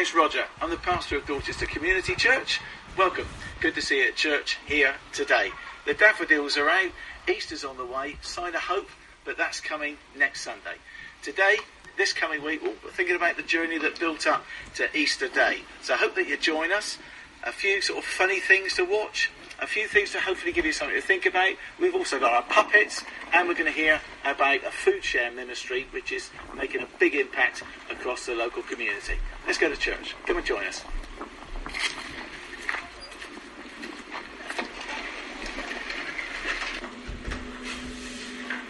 name's Roger. I'm the pastor of Dorchester Community Church. Welcome. Good to see you at church here today. The daffodils are out, Easter's on the way, sign of hope, but that's coming next Sunday. Today, this coming week, we're thinking about the journey that built up to Easter Day. So I hope that you join us. A few sort of funny things to watch, a few things to hopefully give you something to think about. We've also got our puppets, and we're going to hear about a food share ministry which is making a big impact across the local community. Let's go to church. Come and join us.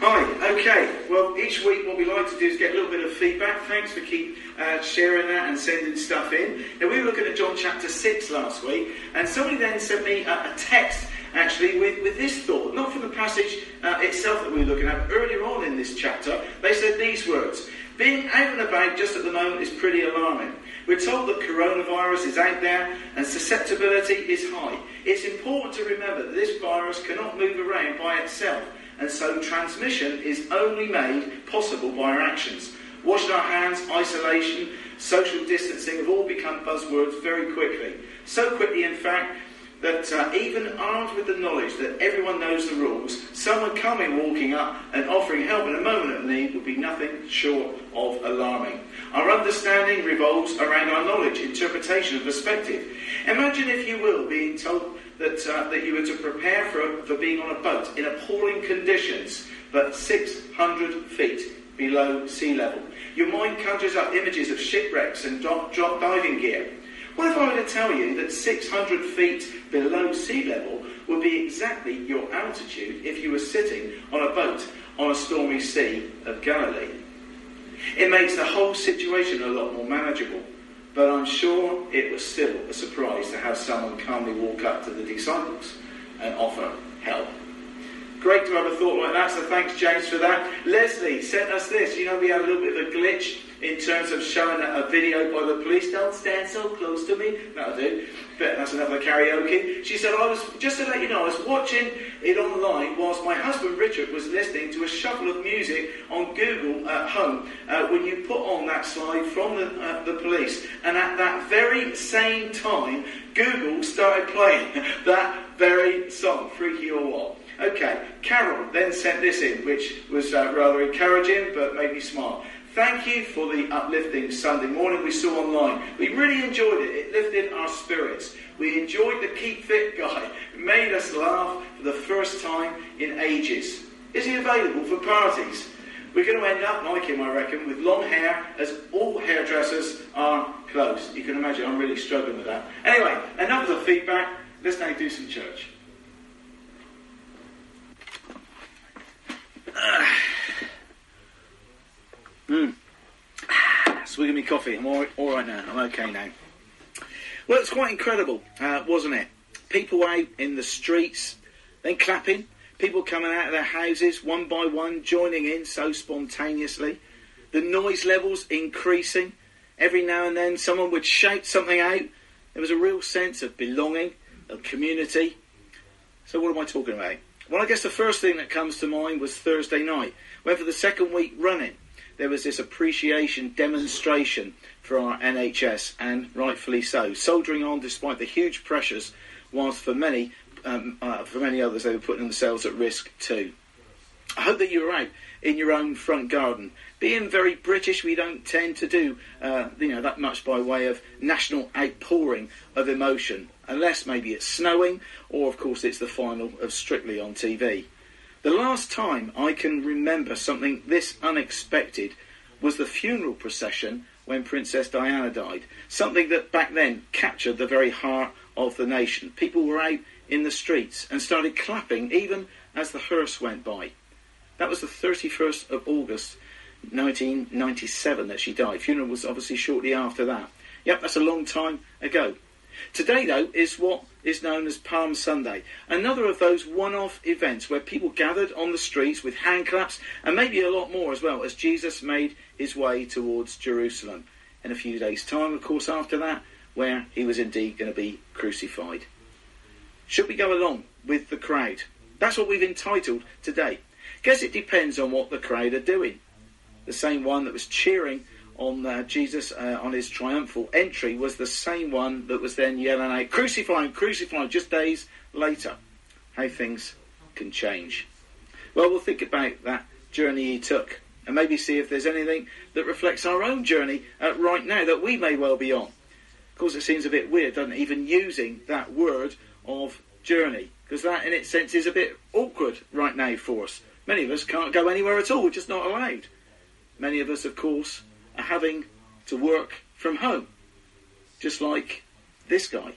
Hi, okay. Well, each week what we like to do is get a little bit of feedback. Thanks for keep uh, sharing that and sending stuff in. Now, we were looking at John chapter 6 last week, and somebody then sent me a, a text actually with, with this thought, not from the passage uh, itself that we were looking at, earlier on in this chapter, they said these words Being out and about just at the moment is pretty alarming. We're told that coronavirus is out there and susceptibility is high. It's important to remember that this virus cannot move around by itself and so transmission is only made possible by our actions. Washing our hands, isolation, social distancing have all become buzzwords very quickly. So quickly, in fact, that uh, even armed with the knowledge that everyone knows the rules, someone coming walking up and offering help in a moment of need would be nothing short of alarming. Our understanding revolves around our knowledge, interpretation, and perspective. Imagine, if you will, being told that, uh, that you were to prepare for, for being on a boat in appalling conditions, but 600 feet below sea level. Your mind conjures up images of shipwrecks and drop, drop diving gear. What if I were to tell you that 600 feet below sea level would be exactly your altitude if you were sitting on a boat on a stormy sea of Galilee? It makes the whole situation a lot more manageable. But I'm sure it was still a surprise to have someone calmly walk up to the disciples and offer help. Great to have a thought like that, so thanks, James, for that. Leslie sent us this. You know, we had a little bit of a glitch in terms of showing a, video by the police. Don't stand so close to me. That'll do. But that's another karaoke. She said, I was, just to let you know, I was watching it online whilst my husband Richard was listening to a shuffle of music on Google at home uh, when you put on that slide from the, uh, the police. And at that very same time, Google started playing that very song, Freaky or What. Okay, Carol then sent this in, which was uh, rather encouraging but made me smile. Thank you for the uplifting Sunday morning we saw online. We really enjoyed it. It lifted our spirits. We enjoyed the Keep Fit guy. It made us laugh for the first time in ages. Is he available for parties? We're going to end up like him, I reckon, with long hair, as all hairdressers are close. You can imagine I'm really struggling with that. Anyway, enough of the feedback. Let's now do some church. Mm. Swigging me coffee. I'm all, all right now. I'm okay now. Well, it's quite incredible, uh, wasn't it? People out in the streets, then clapping. People coming out of their houses one by one, joining in so spontaneously. The noise levels increasing. Every now and then, someone would shout something out. There was a real sense of belonging, of community. So, what am I talking about? Well, I guess the first thing that comes to mind was Thursday night, when for the second week running, there was this appreciation demonstration for our NHS, and rightfully so, soldiering on despite the huge pressures, whilst for many, um, uh, for many others, they were putting themselves at risk too. I hope that you were out in your own front garden. Being very British, we don't tend to do, uh, you know, that much by way of national outpouring of emotion, unless maybe it's snowing, or of course it's the final of Strictly on TV. The last time I can remember something this unexpected was the funeral procession when Princess Diana died. Something that back then captured the very heart of the nation. People were out in the streets and started clapping even as the hearse went by. That was the 31st of August 1997 that she died. Funeral was obviously shortly after that. Yep, that's a long time ago. Today, though, is what is known as Palm Sunday, another of those one off events where people gathered on the streets with hand claps and maybe a lot more as well as Jesus made his way towards Jerusalem. In a few days' time, of course, after that, where he was indeed going to be crucified. Should we go along with the crowd? That's what we've entitled today. Guess it depends on what the crowd are doing. The same one that was cheering on uh, Jesus uh, on his triumphal entry was the same one that was then yelling out, Crucify him, crucify him, just days later. How things can change. Well, we'll think about that journey he took and maybe see if there's anything that reflects our own journey uh, right now that we may well be on. Of course, it seems a bit weird, doesn't it, even using that word of journey, because that in its sense is a bit awkward right now for us. Many of us can't go anywhere at all, we're just not allowed. Many of us, of course, are having to work from home, just like this guy.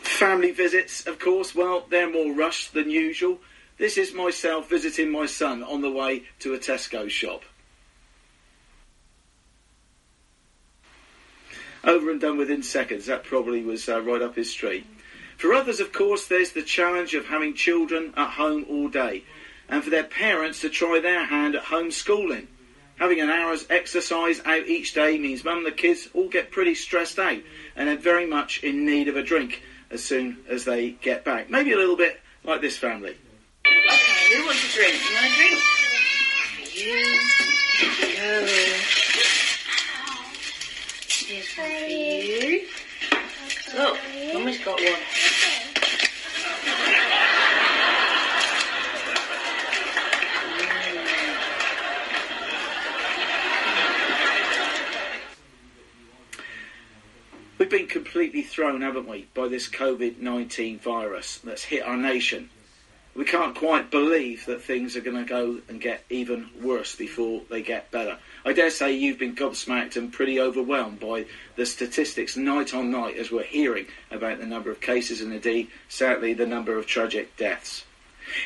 Family visits, of course, well, they're more rushed than usual. This is myself visiting my son on the way to a Tesco shop. Over and done within seconds. That probably was uh, right up his street. For others, of course, there's the challenge of having children at home all day, and for their parents to try their hand at homeschooling. Having an hour's exercise out each day means mum and the kids all get pretty stressed out and are very much in need of a drink as soon as they get back. Maybe a little bit like this family. Okay, who wants a drink? You want a drink? You. Here we go. Here's one for you. Look, Mummy's got one. We've been completely thrown, haven't we, by this COVID 19 virus that's hit our nation. We can't quite believe that things are going to go and get even worse before they get better. I dare say you've been gobsmacked and pretty overwhelmed by the statistics night on night as we're hearing about the number of cases and indeed, sadly, the number of tragic deaths.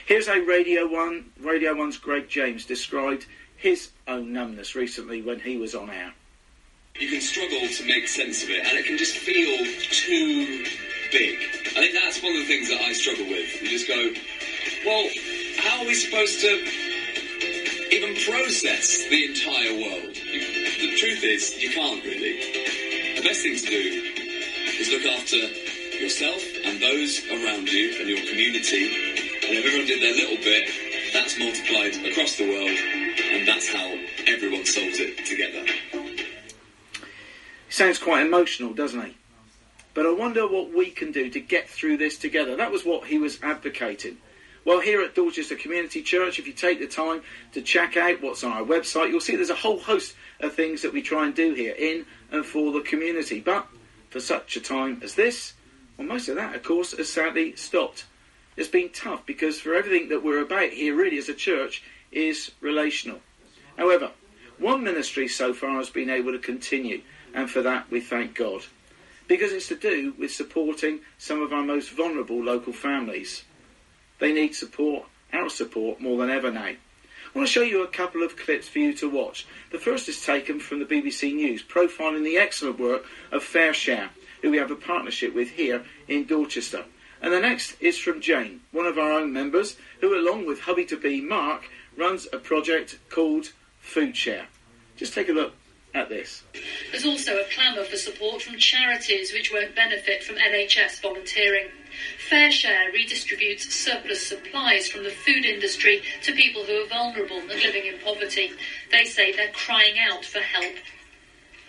Here's how Radio 1, Radio 1's Greg James described his own numbness recently when he was on air. You can struggle to make sense of it, and it can just feel too big. I think that's one of the things that I struggle with. You just go, well, how are we supposed to even process the entire world? You, the truth is, you can't really. The best thing to do is look after yourself and those around you and your community. And if everyone did their little bit, that's multiplied across the world, and that's how everyone solves it together. Sounds quite emotional, doesn't he? But I wonder what we can do to get through this together. That was what he was advocating. Well, here at Dorchester Community Church, if you take the time to check out what's on our website, you'll see there's a whole host of things that we try and do here in and for the community. But for such a time as this, well, most of that, of course, has sadly stopped. It's been tough because for everything that we're about here, really, as a church, is relational. However, one ministry so far has been able to continue and for that we thank God. Because it's to do with supporting some of our most vulnerable local families. They need support, our support, more than ever now. I want to show you a couple of clips for you to watch. The first is taken from the BBC News, profiling the excellent work of Fair Share, who we have a partnership with here in Dorchester. And the next is from Jane, one of our own members, who, along with hubby to be Mark, runs a project called Food Share. Just take a look at this. There's also a clamour for support from charities which won't benefit from NHS volunteering. Fair Share redistributes surplus supplies from the food industry to people who are vulnerable and living in poverty. They say they're crying out for help.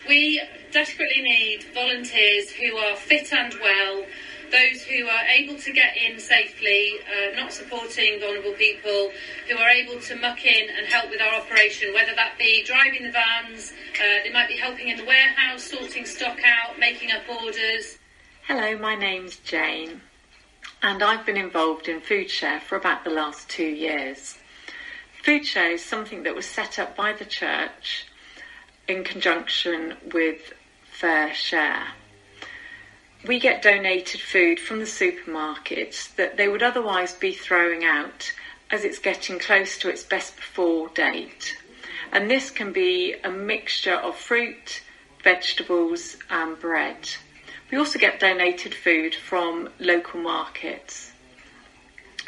We desperately need volunteers who are fit and well, those who are able to get in safely, uh, not supporting vulnerable people, who are able to muck in and help with our operation, whether that be driving the vans, uh, they might be helping in the warehouse, sorting stock out, making up orders. Hello, my name's Jane, and I've been involved in Food Share for about the last two years. Food Share is something that was set up by the church in conjunction with Fair Share we get donated food from the supermarkets that they would otherwise be throwing out as it's getting close to its best before date. And this can be a mixture of fruit, vegetables, and bread. We also get donated food from local markets.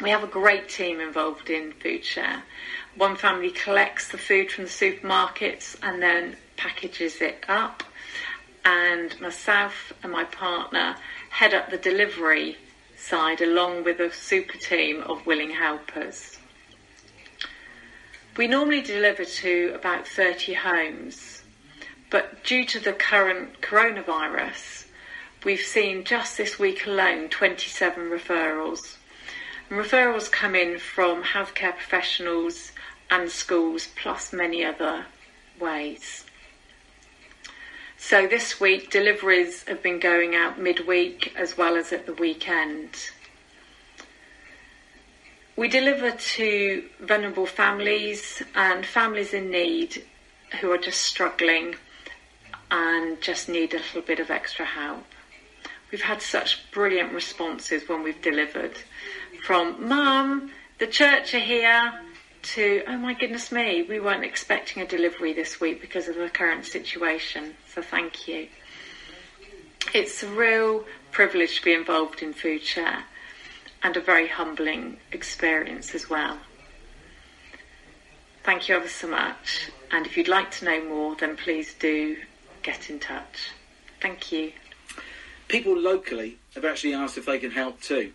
We have a great team involved in Food Share. One family collects the food from the supermarkets and then packages it up and myself and my partner head up the delivery side along with a super team of willing helpers. We normally deliver to about 30 homes, but due to the current coronavirus, we've seen just this week alone 27 referrals. And referrals come in from healthcare professionals and schools, plus many other ways. So this week, deliveries have been going out midweek as well as at the weekend. We deliver to vulnerable families and families in need who are just struggling and just need a little bit of extra help. We've had such brilliant responses when we've delivered from Mum, the church are here, to, oh my goodness me, we weren't expecting a delivery this week because of the current situation. So thank you. It's a real privilege to be involved in Food Share and a very humbling experience as well. Thank you ever so much. And if you'd like to know more, then please do get in touch. Thank you. People locally have actually asked if they can help too,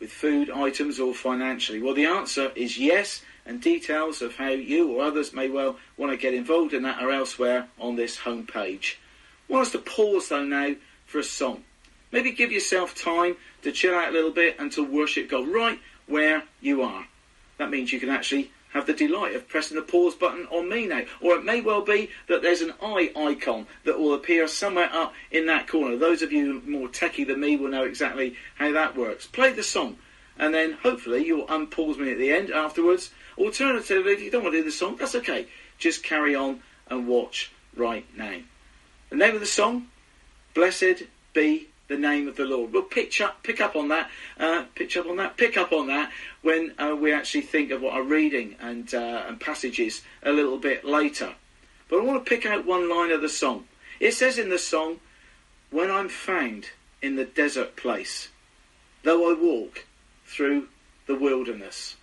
with food items or financially. Well, the answer is yes, and details of how you or others may well want to get involved in that are elsewhere on this homepage. I want us to pause though now for a song. Maybe give yourself time to chill out a little bit and to worship God right where you are. That means you can actually have the delight of pressing the pause button on me now. Or it may well be that there's an eye icon that will appear somewhere up in that corner. Those of you more techie than me will know exactly how that works. Play the song and then hopefully you'll unpause me at the end afterwards Alternatively, if you don't want to do the song, that's okay. Just carry on and watch right now. The name of the song, Blessed Be the Name of the Lord. We'll pitch up, pick up on that, uh, pitch up on that, pick up on that when uh, we actually think of what our reading and, uh, and passages a little bit later. But I want to pick out one line of the song. It says in the song, When I'm found in the desert place, though I walk through the wilderness.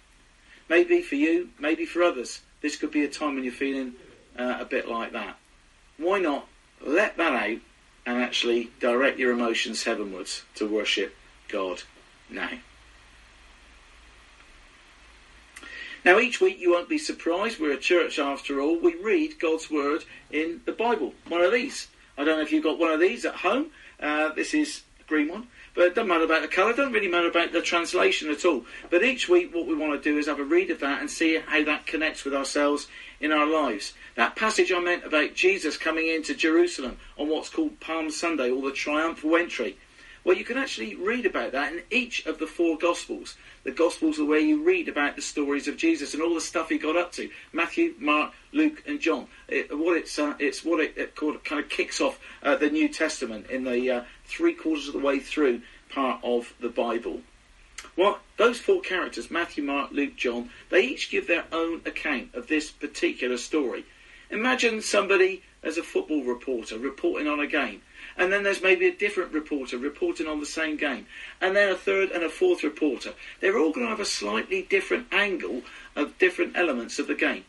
Maybe for you, maybe for others, this could be a time when you're feeling uh, a bit like that. Why not let that out and actually direct your emotions heavenwards to worship God now? Now, each week you won't be surprised. We're a church after all. We read God's Word in the Bible. One of these. I don't know if you've got one of these at home. Uh, this is a green one. But it doesn't matter about the colour, doesn't really matter about the translation at all. But each week, what we want to do is have a read of that and see how that connects with ourselves in our lives. That passage I meant about Jesus coming into Jerusalem on what's called Palm Sunday, or the triumphal entry. Well, you can actually read about that in each of the four Gospels. The Gospels are where you read about the stories of Jesus and all the stuff he got up to. Matthew, Mark, Luke, and John. It, what it's, uh, it's what it, it called, kind of kicks off uh, the New Testament in the uh, three quarters of the way through part of the Bible. Well, those four characters, Matthew, Mark, Luke, John, they each give their own account of this particular story. Imagine somebody as a football reporter reporting on a game and then there's maybe a different reporter reporting on the same game, and then a third and a fourth reporter. They're all going to have a slightly different angle of different elements of the game.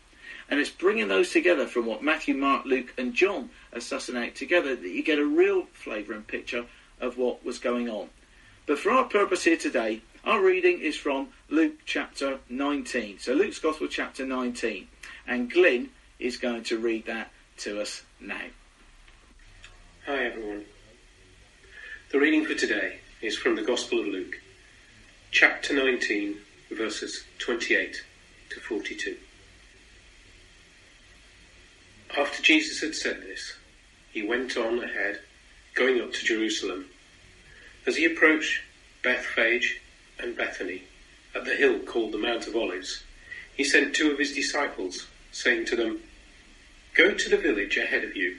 And it's bringing those together from what Matthew, Mark, Luke, and John are sussing out together that you get a real flavour and picture of what was going on. But for our purpose here today, our reading is from Luke chapter 19. So Luke's Gospel chapter 19. And Glyn is going to read that to us now. Hi everyone. The reading for today is from the Gospel of Luke, chapter 19, verses 28 to 42. After Jesus had said this, he went on ahead, going up to Jerusalem. As he approached Bethphage and Bethany, at the hill called the Mount of Olives, he sent two of his disciples, saying to them, Go to the village ahead of you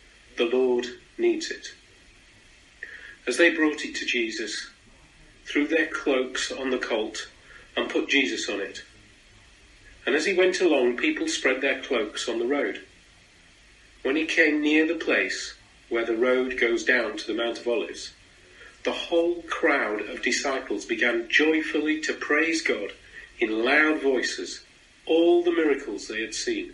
the Lord needs it. As they brought it to Jesus, threw their cloaks on the colt and put Jesus on it. And as he went along, people spread their cloaks on the road. When he came near the place where the road goes down to the Mount of Olives, the whole crowd of disciples began joyfully to praise God in loud voices all the miracles they had seen.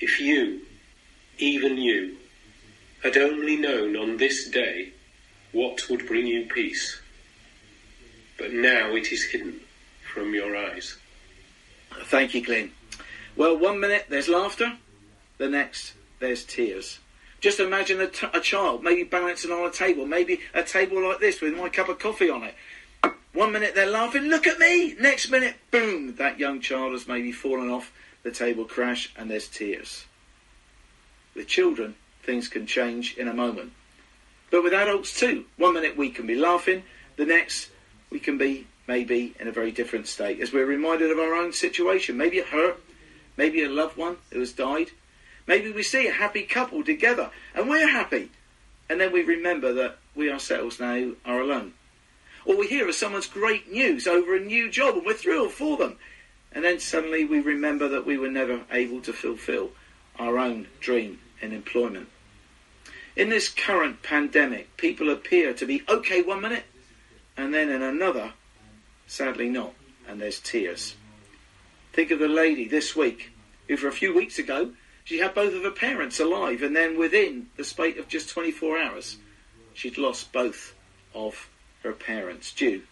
If you, even you, had only known on this day what would bring you peace, but now it is hidden from your eyes. Thank you, Glenn. Well, one minute there's laughter, the next there's tears. Just imagine a, t- a child maybe balancing on a table, maybe a table like this with my cup of coffee on it. One minute they're laughing, look at me! Next minute, boom, that young child has maybe fallen off the table crash and there's tears. With children, things can change in a moment. But with adults too, one minute we can be laughing, the next we can be maybe in a very different state as we're reminded of our own situation. Maybe it hurt, maybe a loved one who has died, Maybe we see a happy couple together and we're happy. And then we remember that we ourselves now are alone. Or we hear of someone's great news over a new job and we're thrilled for them. And then suddenly we remember that we were never able to fulfill our own dream in employment. In this current pandemic, people appear to be okay one minute and then in another, sadly not, and there's tears. Think of the lady this week who for a few weeks ago she had both of her parents alive, and then within the space of just 24 hours, she'd lost both of her parents due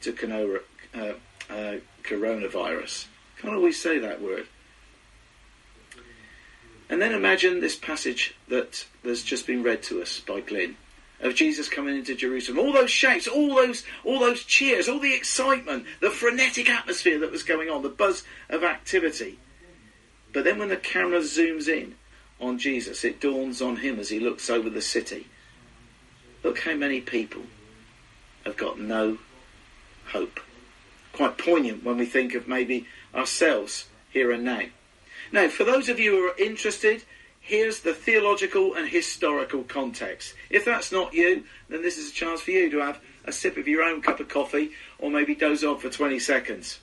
to canora, uh, uh, coronavirus. Can't always say that word. And then imagine this passage that has just been read to us by Glyn of Jesus coming into Jerusalem. All those shouts, all those, all those cheers, all the excitement, the frenetic atmosphere that was going on, the buzz of activity. But then when the camera zooms in on Jesus, it dawns on him as he looks over the city. Look how many people have got no hope. Quite poignant when we think of maybe ourselves here and now. Now, for those of you who are interested, here's the theological and historical context. If that's not you, then this is a chance for you to have a sip of your own cup of coffee or maybe doze off for 20 seconds.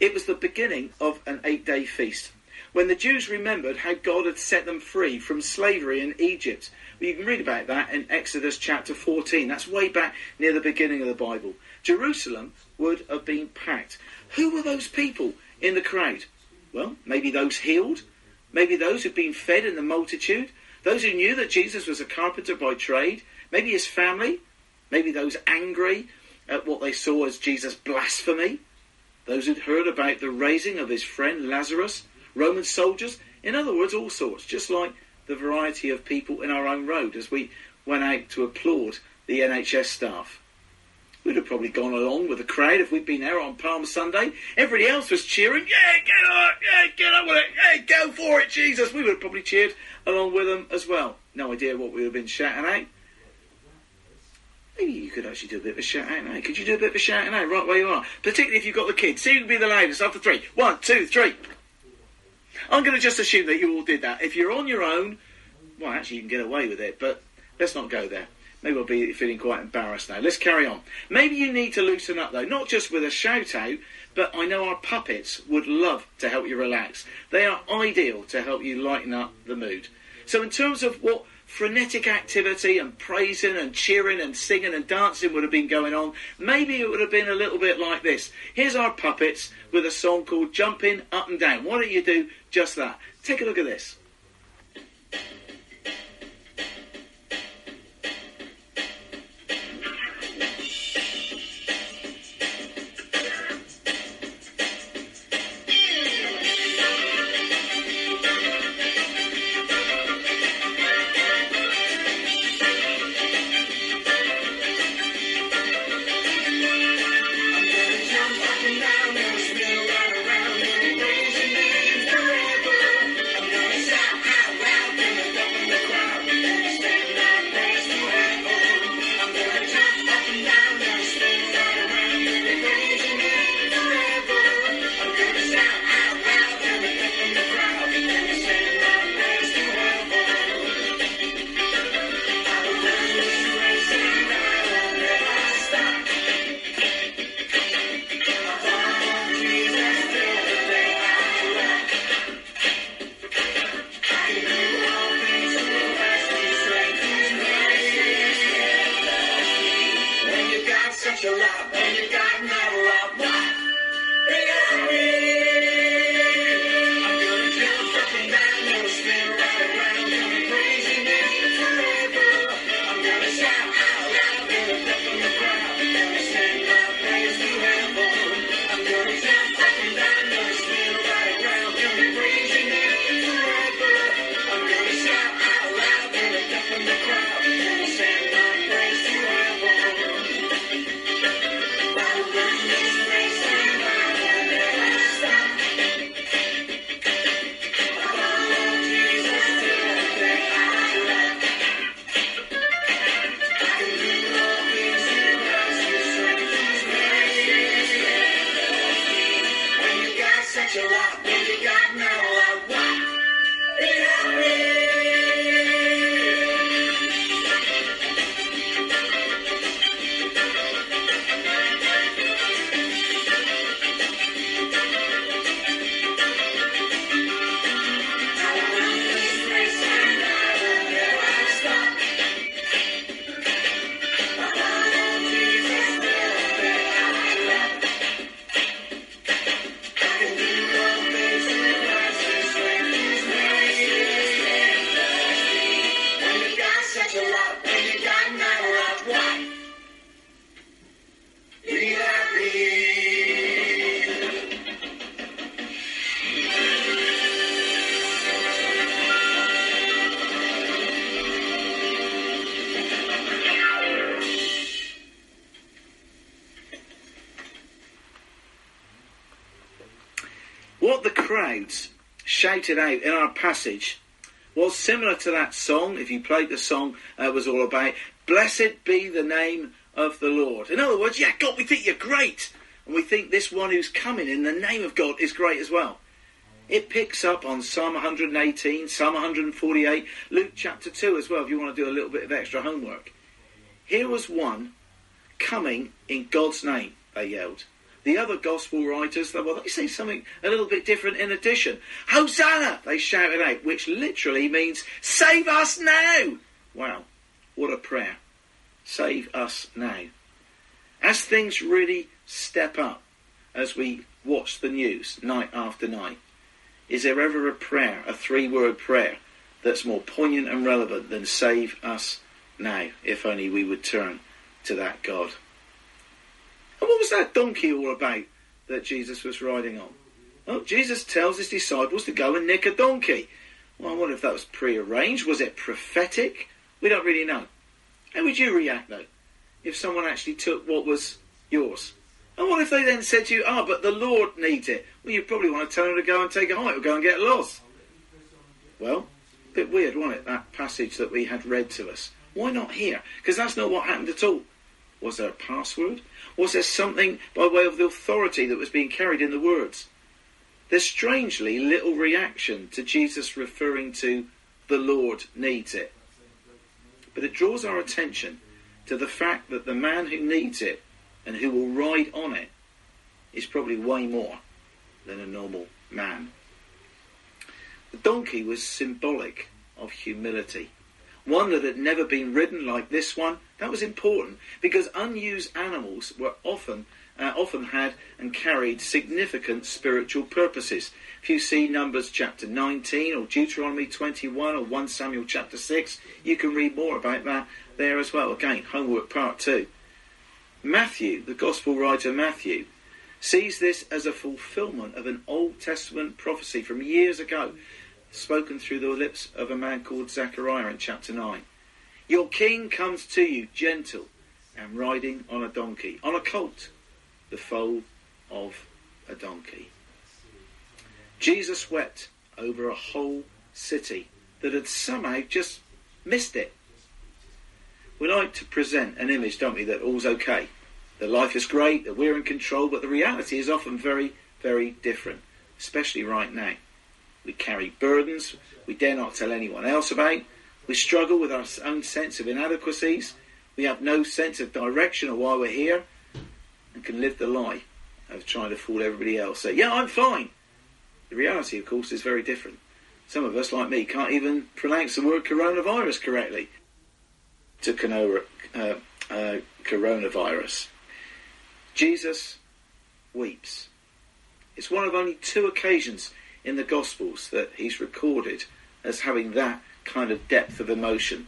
It was the beginning of an eight day feast when the Jews remembered how God had set them free from slavery in Egypt. You can read about that in Exodus chapter 14. That's way back near the beginning of the Bible. Jerusalem would have been packed. Who were those people in the crowd? Well, maybe those healed, maybe those who'd been fed in the multitude, those who knew that Jesus was a carpenter by trade, maybe his family, maybe those angry at what they saw as Jesus' blasphemy, those who'd heard about the raising of his friend Lazarus, Roman soldiers, in other words, all sorts, just like the variety of people in our own road as we went out to applaud the NHS staff. We'd have probably gone along with the crowd if we'd been there on Palm Sunday. Everybody else was cheering, yeah, get on, yeah, get on with it, yeah, go for it, Jesus. We would have probably cheered along with them as well. No idea what we would have been shouting out. Maybe you could actually do a bit of a shout out now. Could you do a bit of a shout out right where you are? Particularly if you've got the kids. See who can be the loudest after three. One, two, three. I'm going to just assume that you all did that. If you're on your own, well, actually, you can get away with it, but let's not go there. Maybe I'll be feeling quite embarrassed now. Let's carry on. Maybe you need to loosen up, though, not just with a shout out, but I know our puppets would love to help you relax. They are ideal to help you lighten up the mood. So, in terms of what frenetic activity and praising and cheering and singing and dancing would have been going on, maybe it would have been a little bit like this. Here's our puppets with a song called Jumping Up and Down. Why don't you do just that? Take a look at this. Passage was similar to that song, if you played the song, uh, was all about, Blessed be the name of the Lord. In other words, yeah, God, we think you're great. And we think this one who's coming in the name of God is great as well. It picks up on Psalm 118, Psalm 148, Luke chapter 2 as well, if you want to do a little bit of extra homework. Here was one coming in God's name, they yelled. The other gospel writers, well, they say something a little bit different in addition. Hosanna, they shouted out, which literally means, save us now. Wow, what a prayer. Save us now. As things really step up, as we watch the news night after night, is there ever a prayer, a three word prayer, that's more poignant and relevant than save us now, if only we would turn to that God? And what was that donkey all about that Jesus was riding on? Well, Jesus tells his disciples to go and nick a donkey. Well, I wonder if that was prearranged. Was it prophetic? We don't really know. How would you react, though, if someone actually took what was yours? And what if they then said to you, ah, but the Lord needs it? Well, you'd probably want to tell them to go and take a hike or go and get lost. Well, a bit weird, wasn't it, that passage that we had read to us? Why not here? Because that's not what happened at all. Was there a password? Was there something by way of the authority that was being carried in the words? There's strangely little reaction to Jesus referring to the Lord needs it. But it draws our attention to the fact that the man who needs it and who will ride on it is probably way more than a normal man. The donkey was symbolic of humility. One that had never been ridden like this one, that was important because unused animals were often uh, often had and carried significant spiritual purposes. If you see Numbers chapter 19 or Deuteronomy 21 or 1 Samuel chapter 6, you can read more about that there as well. Again, homework part 2. Matthew, the gospel writer Matthew, sees this as a fulfillment of an Old Testament prophecy from years ago, spoken through the lips of a man called Zechariah in chapter 9. Your king comes to you gentle and riding on a donkey, on a colt, the foal of a donkey. Jesus wept over a whole city that had somehow just missed it. We like to present an image, don't we, that all's okay, that life is great, that we're in control, but the reality is often very, very different, especially right now. We carry burdens we dare not tell anyone else about. We struggle with our own sense of inadequacies. We have no sense of direction or why we're here and can live the lie of trying to fool everybody else. Say, yeah, I'm fine. The reality, of course, is very different. Some of us, like me, can't even pronounce the word coronavirus correctly. To conora, uh, uh, coronavirus. Jesus weeps. It's one of only two occasions in the Gospels that he's recorded as having that kind of depth of emotion.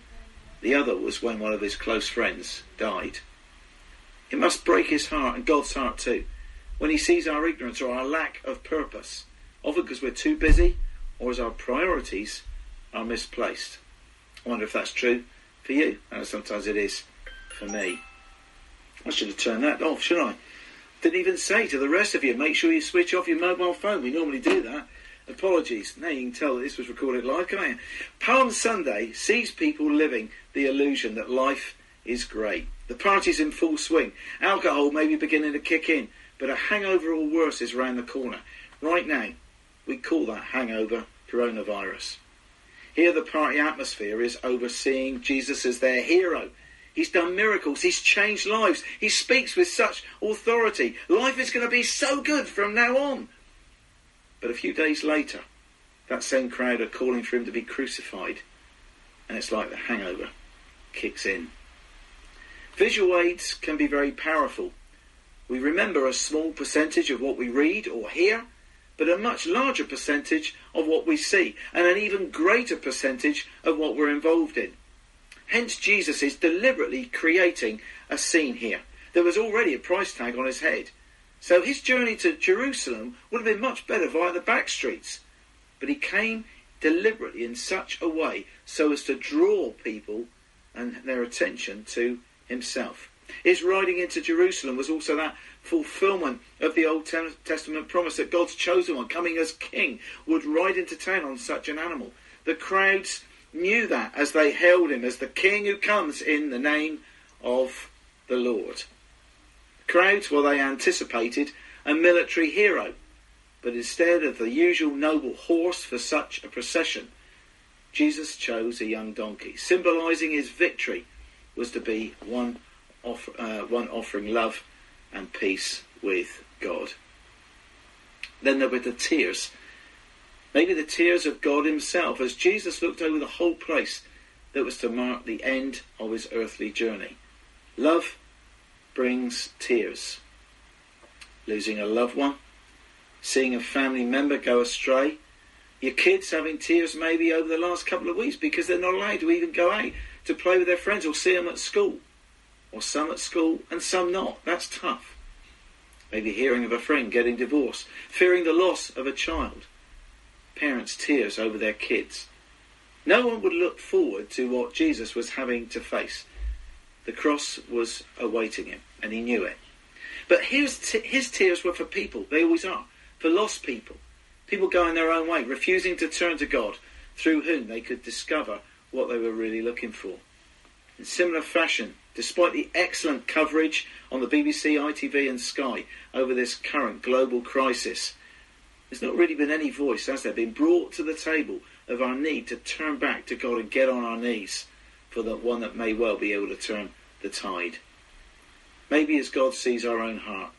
The other was when one of his close friends died. It must break his heart and God's heart too when he sees our ignorance or our lack of purpose, often because we're too busy or as our priorities are misplaced. I wonder if that's true for you, and sometimes it is for me. I should have turned that off, shouldn't I? Didn't even say to the rest of you, make sure you switch off your mobile phone. We normally do that. Apologies. Now you can tell that this was recorded live, can you? Palm Sunday sees people living the illusion that life is great. The party's in full swing. Alcohol may be beginning to kick in, but a hangover or worse is round the corner. Right now, we call that hangover coronavirus. Here, the party atmosphere is overseeing Jesus as their hero. He's done miracles. He's changed lives. He speaks with such authority. Life is going to be so good from now on. But a few days later, that same crowd are calling for him to be crucified. And it's like the hangover kicks in. Visual aids can be very powerful. We remember a small percentage of what we read or hear, but a much larger percentage of what we see, and an even greater percentage of what we're involved in. Hence, Jesus is deliberately creating a scene here. There was already a price tag on his head. So his journey to Jerusalem would have been much better via the back streets. But he came deliberately in such a way so as to draw people and their attention to himself. His riding into Jerusalem was also that fulfillment of the Old Testament promise that God's chosen one, coming as king, would ride into town on such an animal. The crowds knew that as they hailed him as the king who comes in the name of the Lord. Crowds, well, they anticipated a military hero, but instead of the usual noble horse for such a procession, Jesus chose a young donkey. Symbolizing his victory was to be one, uh, one offering love and peace with God. Then there were the tears. Maybe the tears of God himself as Jesus looked over the whole place that was to mark the end of his earthly journey. Love brings tears. Losing a loved one, seeing a family member go astray, your kids having tears maybe over the last couple of weeks because they're not allowed to even go out to play with their friends or see them at school. Or some at school and some not. That's tough. Maybe hearing of a friend getting divorced, fearing the loss of a child. Parents' tears over their kids. No one would look forward to what Jesus was having to face. The cross was awaiting him, and he knew it. But his, his tears were for people. They always are. For lost people. People going their own way, refusing to turn to God, through whom they could discover what they were really looking for. In similar fashion, despite the excellent coverage on the BBC, ITV and Sky over this current global crisis, there's not really been any voice, has there, been brought to the table of our need to turn back to God and get on our knees for the one that may well be able to turn the tide. Maybe as God sees our own heart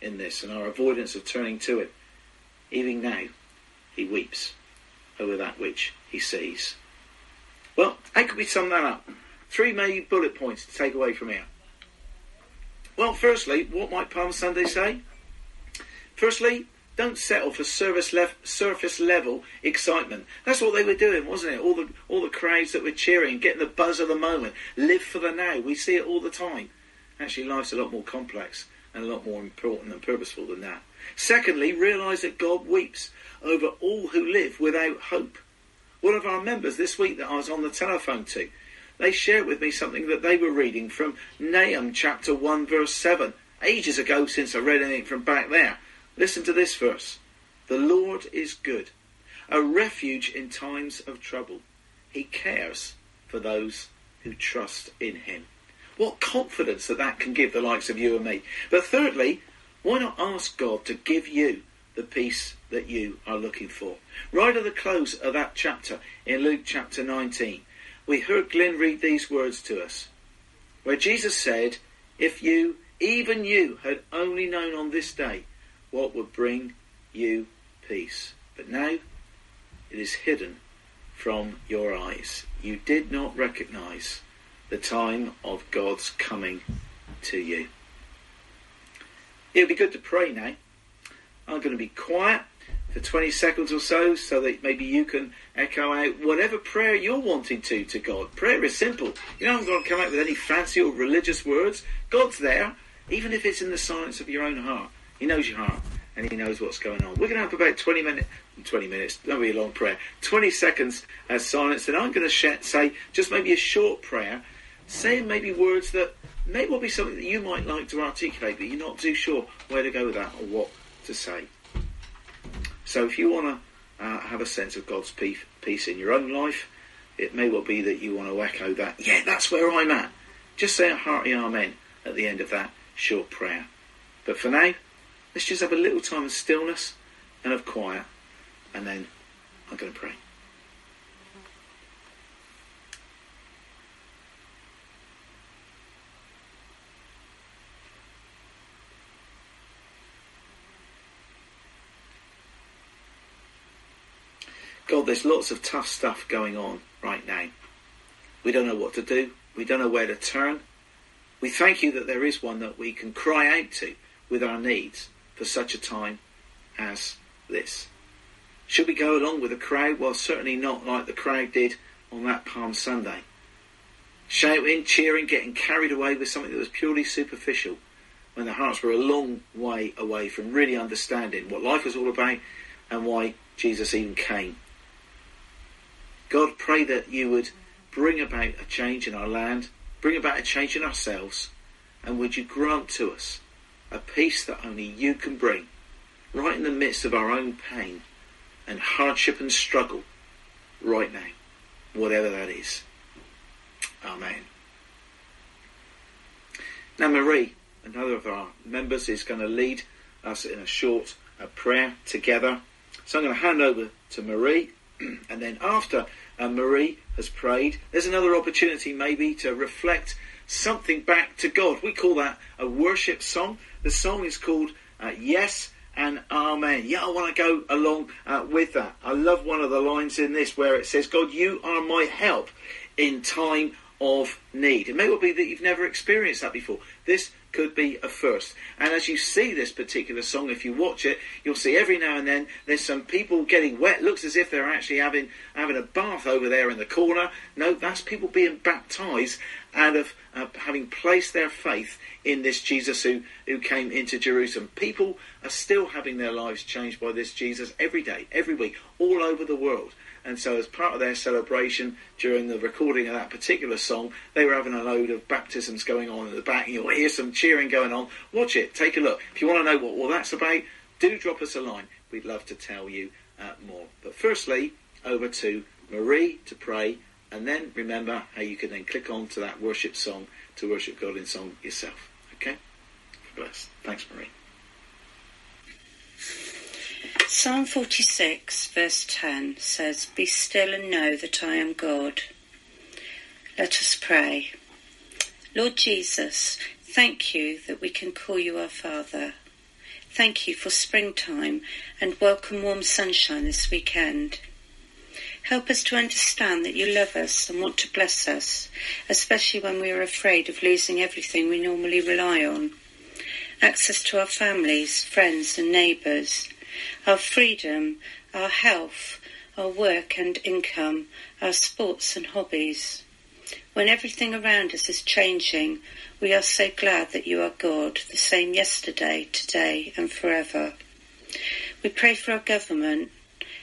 in this and our avoidance of turning to it, even now, He weeps over that which He sees. Well, how could we sum that up? Three main bullet points to take away from here. Well, firstly, what might Palm Sunday say? Firstly, don't settle for surface, lef- surface level excitement. That's what they were doing, wasn't it? All the all the crowds that were cheering, getting the buzz of the moment. Live for the now. We see it all the time. Actually, life's a lot more complex and a lot more important and purposeful than that. Secondly, realise that God weeps over all who live without hope. One of our members this week that I was on the telephone to, they shared with me something that they were reading from Nahum chapter 1 verse 7. Ages ago since I read anything from back there. Listen to this verse. The Lord is good, a refuge in times of trouble. He cares for those who trust in him. What confidence that that can give the likes of you and me. But thirdly, why not ask God to give you the peace that you are looking for? Right at the close of that chapter in Luke chapter 19, we heard Glenn read these words to us, where Jesus said, If you, even you, had only known on this day what would bring you peace. But now it is hidden from your eyes. You did not recognize the time of God's coming to you. It would be good to pray now. I'm going to be quiet for 20 seconds or so so that maybe you can echo out whatever prayer you're wanting to to God. Prayer is simple. You don't have to come out with any fancy or religious words. God's there, even if it's in the silence of your own heart. He knows your heart and he knows what's going on. We're going to have about 20 minutes, 20 minutes, that'll be a long prayer, 20 seconds as silence, and I'm going to sh- say just maybe a short prayer, saying maybe words that may well be something that you might like to articulate, but you're not too sure where to go with that or what to say. So if you want to uh, have a sense of God's peace in your own life, it may well be that you want to echo that, yeah, that's where I'm at. Just say a hearty amen at the end of that short prayer. But for now, let's just have a little time of stillness and of quiet, and then I'm going to pray. God, there's lots of tough stuff going on right now. We don't know what to do. We don't know where to turn. We thank you that there is one that we can cry out to with our needs for such a time as this. Should we go along with the crowd? Well, certainly not like the crowd did on that Palm Sunday. Shouting, cheering, getting carried away with something that was purely superficial when their hearts were a long way away from really understanding what life was all about and why Jesus even came. God, pray that you would bring about a change in our land, bring about a change in ourselves, and would you grant to us a peace that only you can bring, right in the midst of our own pain and hardship and struggle, right now, whatever that is. Amen. Now, Marie, another of our members, is going to lead us in a short uh, prayer together. So I'm going to hand over to Marie, and then after uh, Marie has prayed, there's another opportunity maybe to reflect something back to God. We call that a worship song. The song is called uh, Yes and Amen. Yeah, I want to go along uh, with that. I love one of the lines in this where it says, God, you are my help in time of need. It may well be that you've never experienced that before. This could be a first. And as you see this particular song, if you watch it, you'll see every now and then there's some people getting wet. Looks as if they're actually having having a bath over there in the corner. No, that's people being baptized out of uh, having placed their faith in this Jesus who, who came into Jerusalem. People are still having their lives changed by this Jesus every day, every week, all over the world. And so, as part of their celebration during the recording of that particular song, they were having a load of baptisms going on in the back. You'll hear some cheering going on. Watch it, take a look. If you want to know what all that's about, do drop us a line. We'd love to tell you uh, more. But firstly, over to Marie to pray, and then remember how you can then click on to that worship song to worship God in song yourself. Okay? Bless. Thanks, Marie. Psalm 46, verse 10 says, Be still and know that I am God. Let us pray. Lord Jesus, thank you that we can call you our Father. Thank you for springtime and welcome warm sunshine this weekend. Help us to understand that you love us and want to bless us, especially when we are afraid of losing everything we normally rely on. Access to our families, friends and neighbours, our freedom, our health, our work and income, our sports and hobbies. When everything around us is changing, we are so glad that you are God, the same yesterday, today and forever. We pray for our government.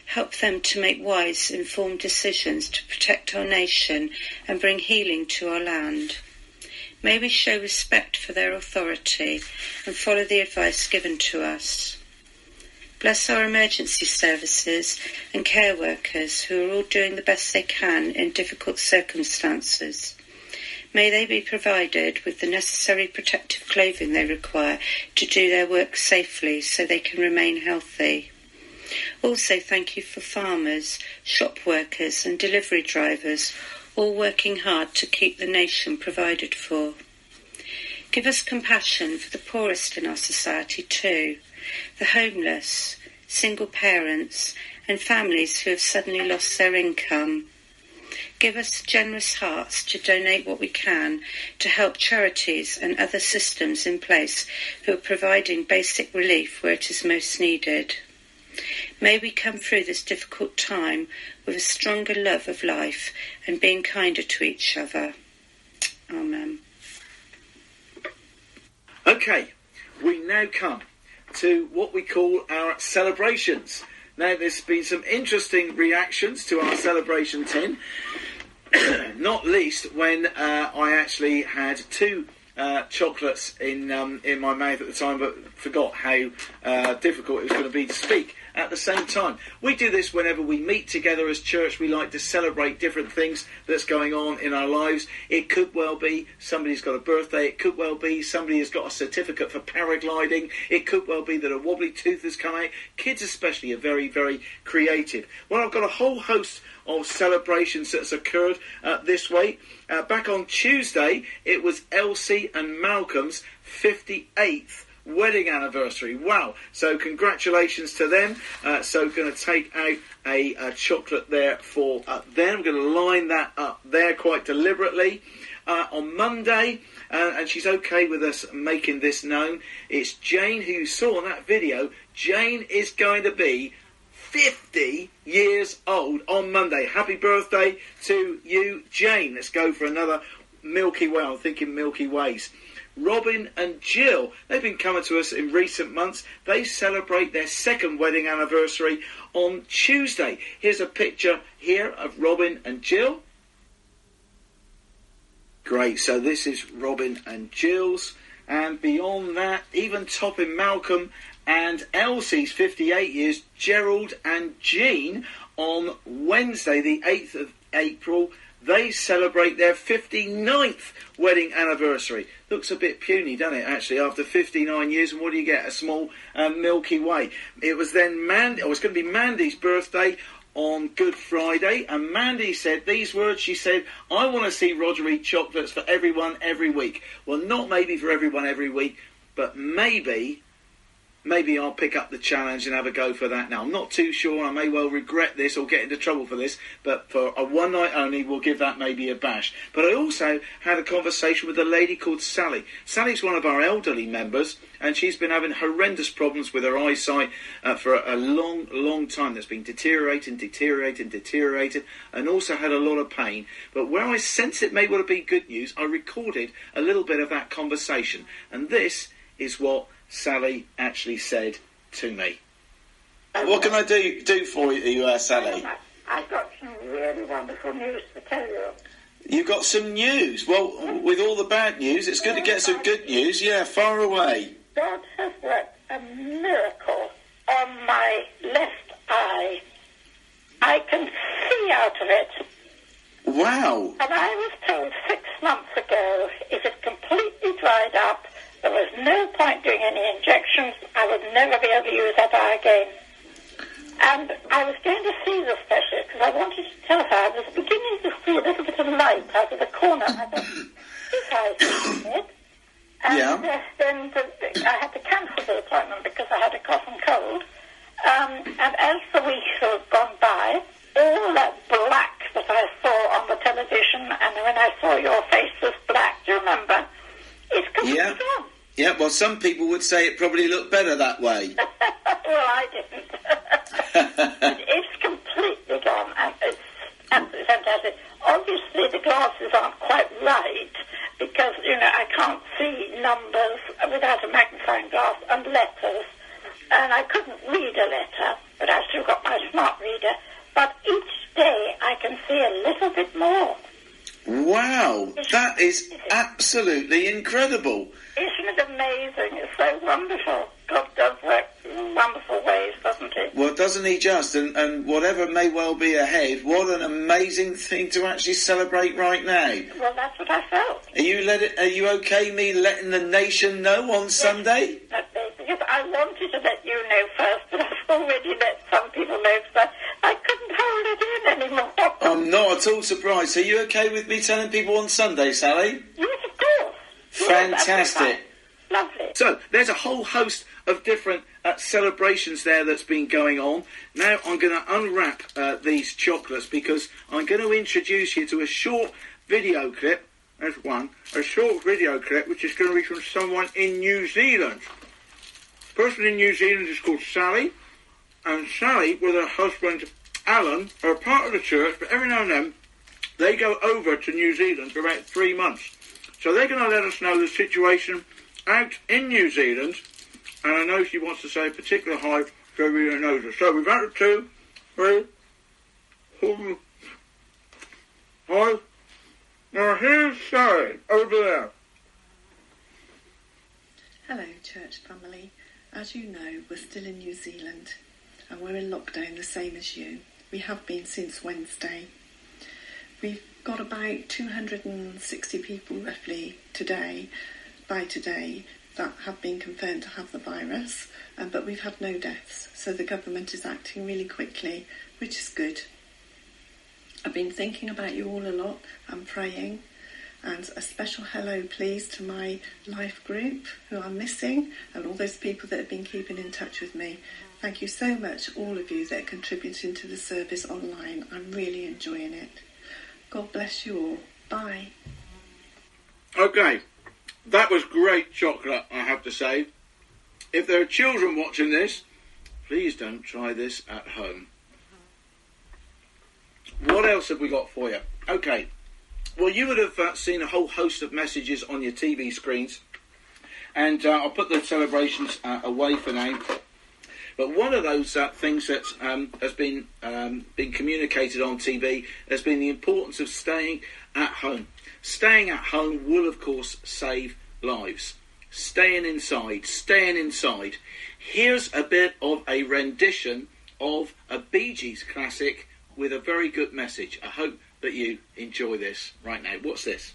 Help them to make wise, informed decisions to protect our nation and bring healing to our land. May we show respect for their authority and follow the advice given to us. Bless our emergency services and care workers who are all doing the best they can in difficult circumstances. May they be provided with the necessary protective clothing they require to do their work safely so they can remain healthy. Also thank you for farmers, shop workers and delivery drivers all working hard to keep the nation provided for. Give us compassion for the poorest in our society too the homeless, single parents, and families who have suddenly lost their income. Give us generous hearts to donate what we can to help charities and other systems in place who are providing basic relief where it is most needed. May we come through this difficult time with a stronger love of life and being kinder to each other. Amen. Okay, we now come to what we call our celebrations. Now, there's been some interesting reactions to our celebration tin, not least when uh, I actually had two uh, chocolates in um, in my mouth at the time, but forgot how uh, difficult it was going to be to speak at the same time. We do this whenever we meet together as church. We like to celebrate different things that's going on in our lives. It could well be somebody's got a birthday. It could well be somebody has got a certificate for paragliding. It could well be that a wobbly tooth has come out. Kids especially are very, very creative. Well, I've got a whole host of celebrations that's occurred uh, this week. Uh, back on Tuesday, it was Elsie and Malcolm's 58th wedding anniversary. Wow. So congratulations to them. Uh, so going to take out a, a chocolate there for uh, them. I'm going to line that up there quite deliberately. Uh, on Monday, uh, and she's okay with us making this known. It's Jane who you saw in that video. Jane is going to be 50 years old on Monday. Happy birthday to you, Jane. Let's go for another Milky Way. I'm thinking Milky Ways. Robin and Jill, they've been coming to us in recent months. They celebrate their second wedding anniversary on Tuesday. Here's a picture here of Robin and Jill. Great, so this is Robin and Jill's. And beyond that, even topping Malcolm and Elsie's 58 years, Gerald and Jean on Wednesday, the 8th of April. They celebrate their 59th wedding anniversary. Looks a bit puny, doesn't it, actually, after 59 years? And what do you get? A small uh, Milky Way. It was then Mandy, oh, it's going to be Mandy's birthday on Good Friday, and Mandy said these words. She said, I want to see Roger eat chocolates for everyone every week. Well, not maybe for everyone every week, but maybe maybe I'll pick up the challenge and have a go for that now. I'm not too sure. I may well regret this or get into trouble for this, but for a one night only, we'll give that maybe a bash. But I also had a conversation with a lady called Sally. Sally's one of our elderly members, and she's been having horrendous problems with her eyesight uh, for a, a long, long time. That's been deteriorating, deteriorating, deteriorating, and also had a lot of pain. But where I sense it may well been good news, I recorded a little bit of that conversation, and this is what Sally actually said to me. What can I do do for you, uh, Sally? I've got some really wonderful news to tell you. You've got some news. Well, with all the bad news, it's good to get some good news. Yeah, far away. God has worked a miracle on my left eye. I can see out of it. Wow. And I was told six months ago it had completely dried up. There was no point doing any injections. I would never be able to use that eye again. And I was going to see the specialist because I wanted to tell her I was beginning to see a little bit of light out of the corner. I thought, this eye's dead. And Yeah. uh, then the, the, I had to cancel the appointment because I had a cough and cold. Um, and as the weeks have gone by, all that black that I saw on the television and when I saw your face was black, do you remember? It's completely Yeah. gone. Yeah, well, some people would say it probably looked better that way. well, I didn't. It's completely gone, it's absolutely fantastic. Obviously, the glasses aren't quite right because you know I can't see numbers without a magnifying glass and letters, and I couldn't read a letter, but I still got my smart reader. But each day I can see a little bit more. Wow, that is absolutely incredible. Amazing? It's so wonderful. God does work in wonderful ways, doesn't he? Well, doesn't he just? And, and whatever may well be ahead, what an amazing thing to actually celebrate right now. Well, that's what I felt. Are you let it, Are you okay? Me letting the nation know on Sunday? That because uh, I wanted to let you know first, but I've already let some people know because I, I couldn't hold it in anymore. I'm not at all surprised. Are you okay with me telling people on Sunday, Sally? Yes, of course. Yes, Fantastic. So there's a whole host of different uh, celebrations there that's been going on. Now I'm going to unwrap uh, these chocolates because I'm going to introduce you to a short video clip. There's one, a short video clip which is going to be from someone in New Zealand. The person in New Zealand is called Sally, and Sally, with her husband Alan, are a part of the church, but every now and then they go over to New Zealand for about three months. So they're going to let us know the situation out in New Zealand, and I know she wants to say a particular hi to everyone who knows her. So we've had two, three, four, hi. Now here's Sally over there. Hello, church family. As you know, we're still in New Zealand. and we're in lockdown the same as you. We have been since Wednesday. We've got about 260 people roughly today, by today, that have been confirmed to have the virus, um, but we've had no deaths. So the government is acting really quickly, which is good. I've been thinking about you all a lot and praying. And a special hello, please, to my life group who I'm missing and all those people that have been keeping in touch with me. Thank you so much, all of you that are contributing to the service online. I'm really enjoying it. God bless you all. Bye. Okay, that was great chocolate, I have to say. If there are children watching this, please don't try this at home. What else have we got for you? Okay, well, you would have uh, seen a whole host of messages on your TV screens, and uh, I'll put the celebrations uh, away for now. But one of those uh, things that um, has been um, been communicated on TV has been the importance of staying at home. Staying at home will, of course, save lives. Staying inside, staying inside. Here's a bit of a rendition of a Bee Gees classic with a very good message. I hope that you enjoy this right now. What's this?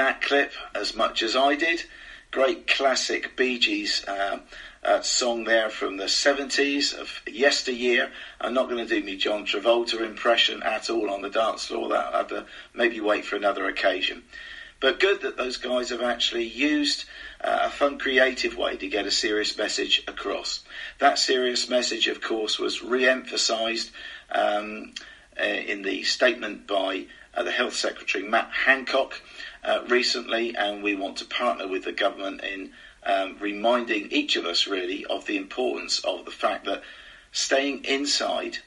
That clip as much as I did. Great classic Bee Gees uh, uh, song there from the 70s of yesteryear. I'm not going to do me John Travolta impression at all on the dance floor. That I'll have to maybe wait for another occasion. But good that those guys have actually used uh, a fun, creative way to get a serious message across. That serious message, of course, was re-emphasised um, uh, in the statement by uh, the Health Secretary Matt Hancock uh, recently, and we want to partner with the government in um, reminding each of us really of the importance of the fact that staying inside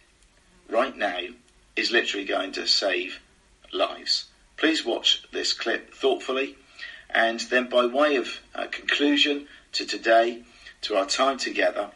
right now is literally going to save lives. Please watch this clip thoughtfully, and then by way of uh, conclusion to today, to our time together,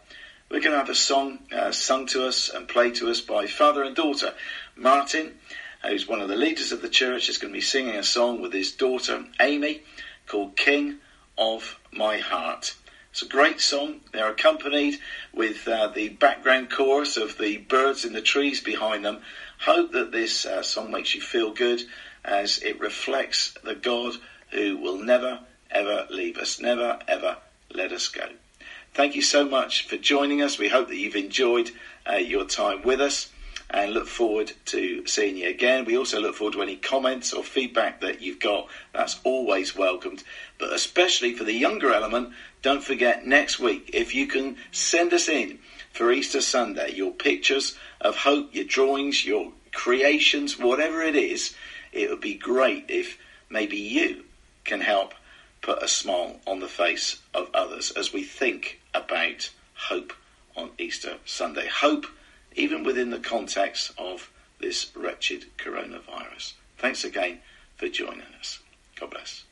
we're going to have a song uh, sung to us and played to us by father and daughter. Martin who's one of the leaders of the church, is going to be singing a song with his daughter Amy called King of My Heart. It's a great song. They're accompanied with uh, the background chorus of the birds in the trees behind them. Hope that this uh, song makes you feel good as it reflects the God who will never ever leave us, never ever let us go. Thank you so much for joining us. We hope that you've enjoyed uh, your time with us and look forward to seeing you again. We also look forward to any comments or feedback that you've got. That's always welcomed. But especially for the younger element, don't forget next week, if you can send us in for Easter Sunday your pictures of hope, your drawings, your creations, whatever it is, it would be great if maybe you can help put a smile on the face of others as we think about hope on Easter Sunday. Hope even within the context of this wretched coronavirus. Thanks again for joining us. God bless.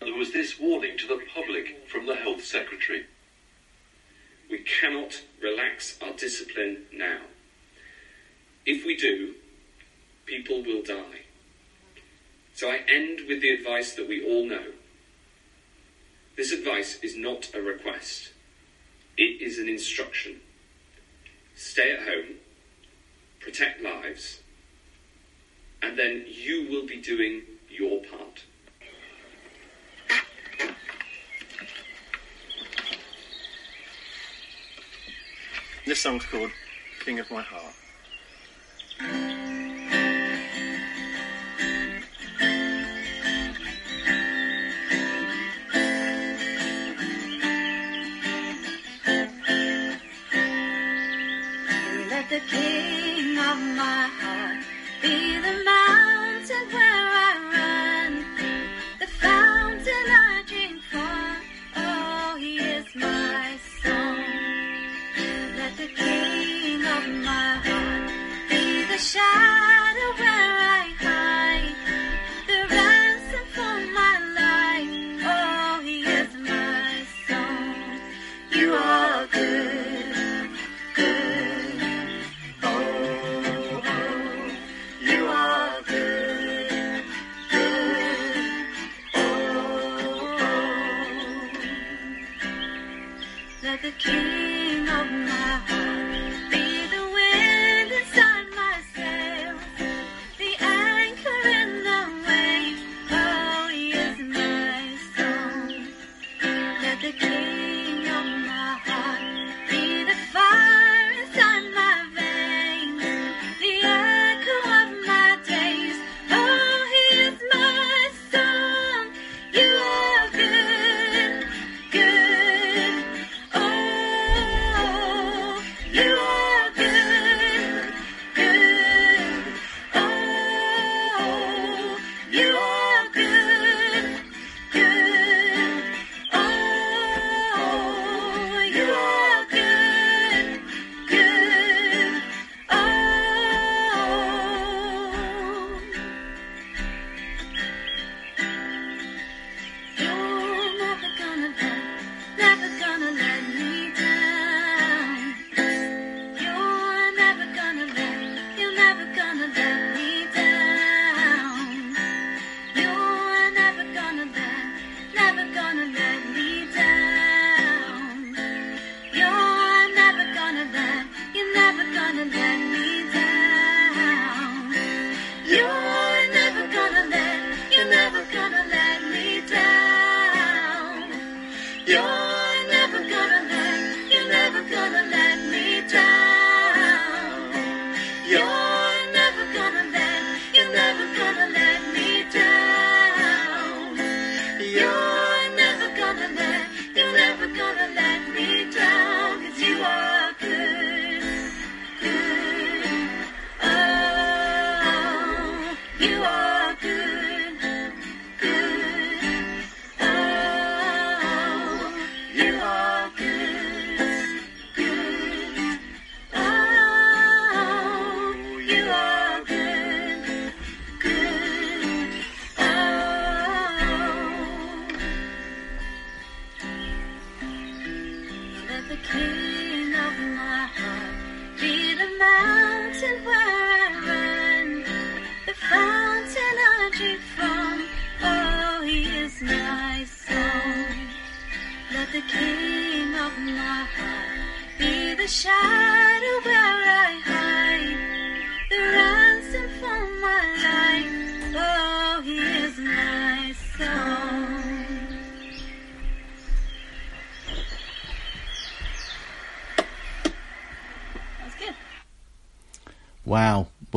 There was this warning to the public from the Health Secretary. We cannot relax our discipline now. If we do, people will die. So I end with the advice that we all know. This advice is not a request, it is an instruction. Stay at home, protect lives, and then you will be doing your part. This song's called King of My Heart.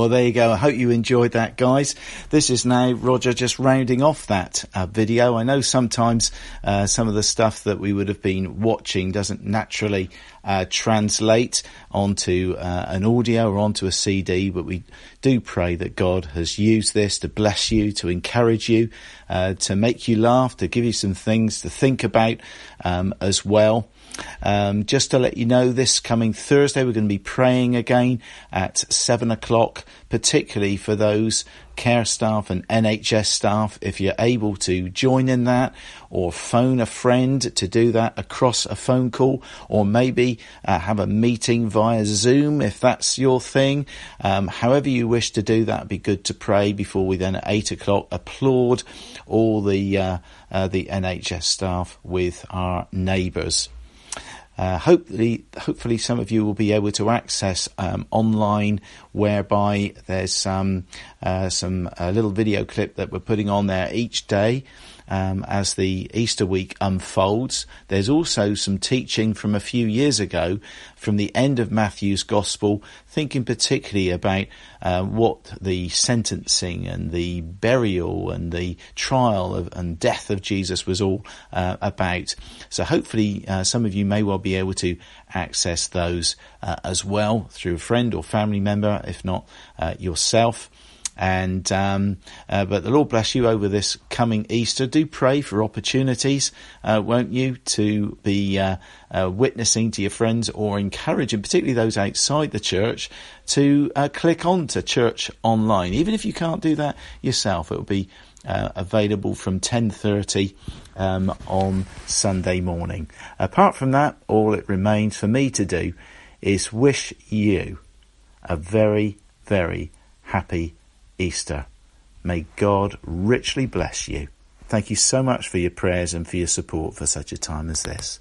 Well, there you go. I hope you enjoyed that, guys. This is now Roger just rounding off that uh, video. I know sometimes uh, some of the stuff that we would have been watching doesn't naturally uh, translate onto uh, an audio or onto a CD, but we do pray that God has used this to bless you, to encourage you, uh, to make you laugh, to give you some things to think about um, as well. Um, just to let you know, this coming Thursday we're going to be praying again at seven o'clock, particularly for those care staff and NHS staff. If you're able to join in that, or phone a friend to do that across a phone call, or maybe uh, have a meeting via Zoom if that's your thing. Um, however you wish to do that, be good to pray before we then at eight o'clock applaud all the uh, uh, the NHS staff with our neighbours. Uh, hopefully, hopefully, some of you will be able to access um, online, whereby there's um, uh, some a little video clip that we're putting on there each day um, as the Easter week unfolds. There's also some teaching from a few years ago from the end of Matthew's Gospel, thinking particularly about uh, what the sentencing and the burial and the trial of, and death of Jesus was all uh, about. So hopefully uh, some of you may well be able to access those uh, as well through a friend or family member, if not uh, yourself. And um, uh, but the Lord bless you over this coming Easter. Do pray for opportunities, uh, won't you, to be uh, uh witnessing to your friends or encouraging, particularly those outside the church, to uh, click on to church online. Even if you can't do that yourself, it will be uh, available from 10.30 um, on Sunday morning. Apart from that, all it remains for me to do is wish you a very, very happy Easter. May God richly bless you. Thank you so much for your prayers and for your support for such a time as this.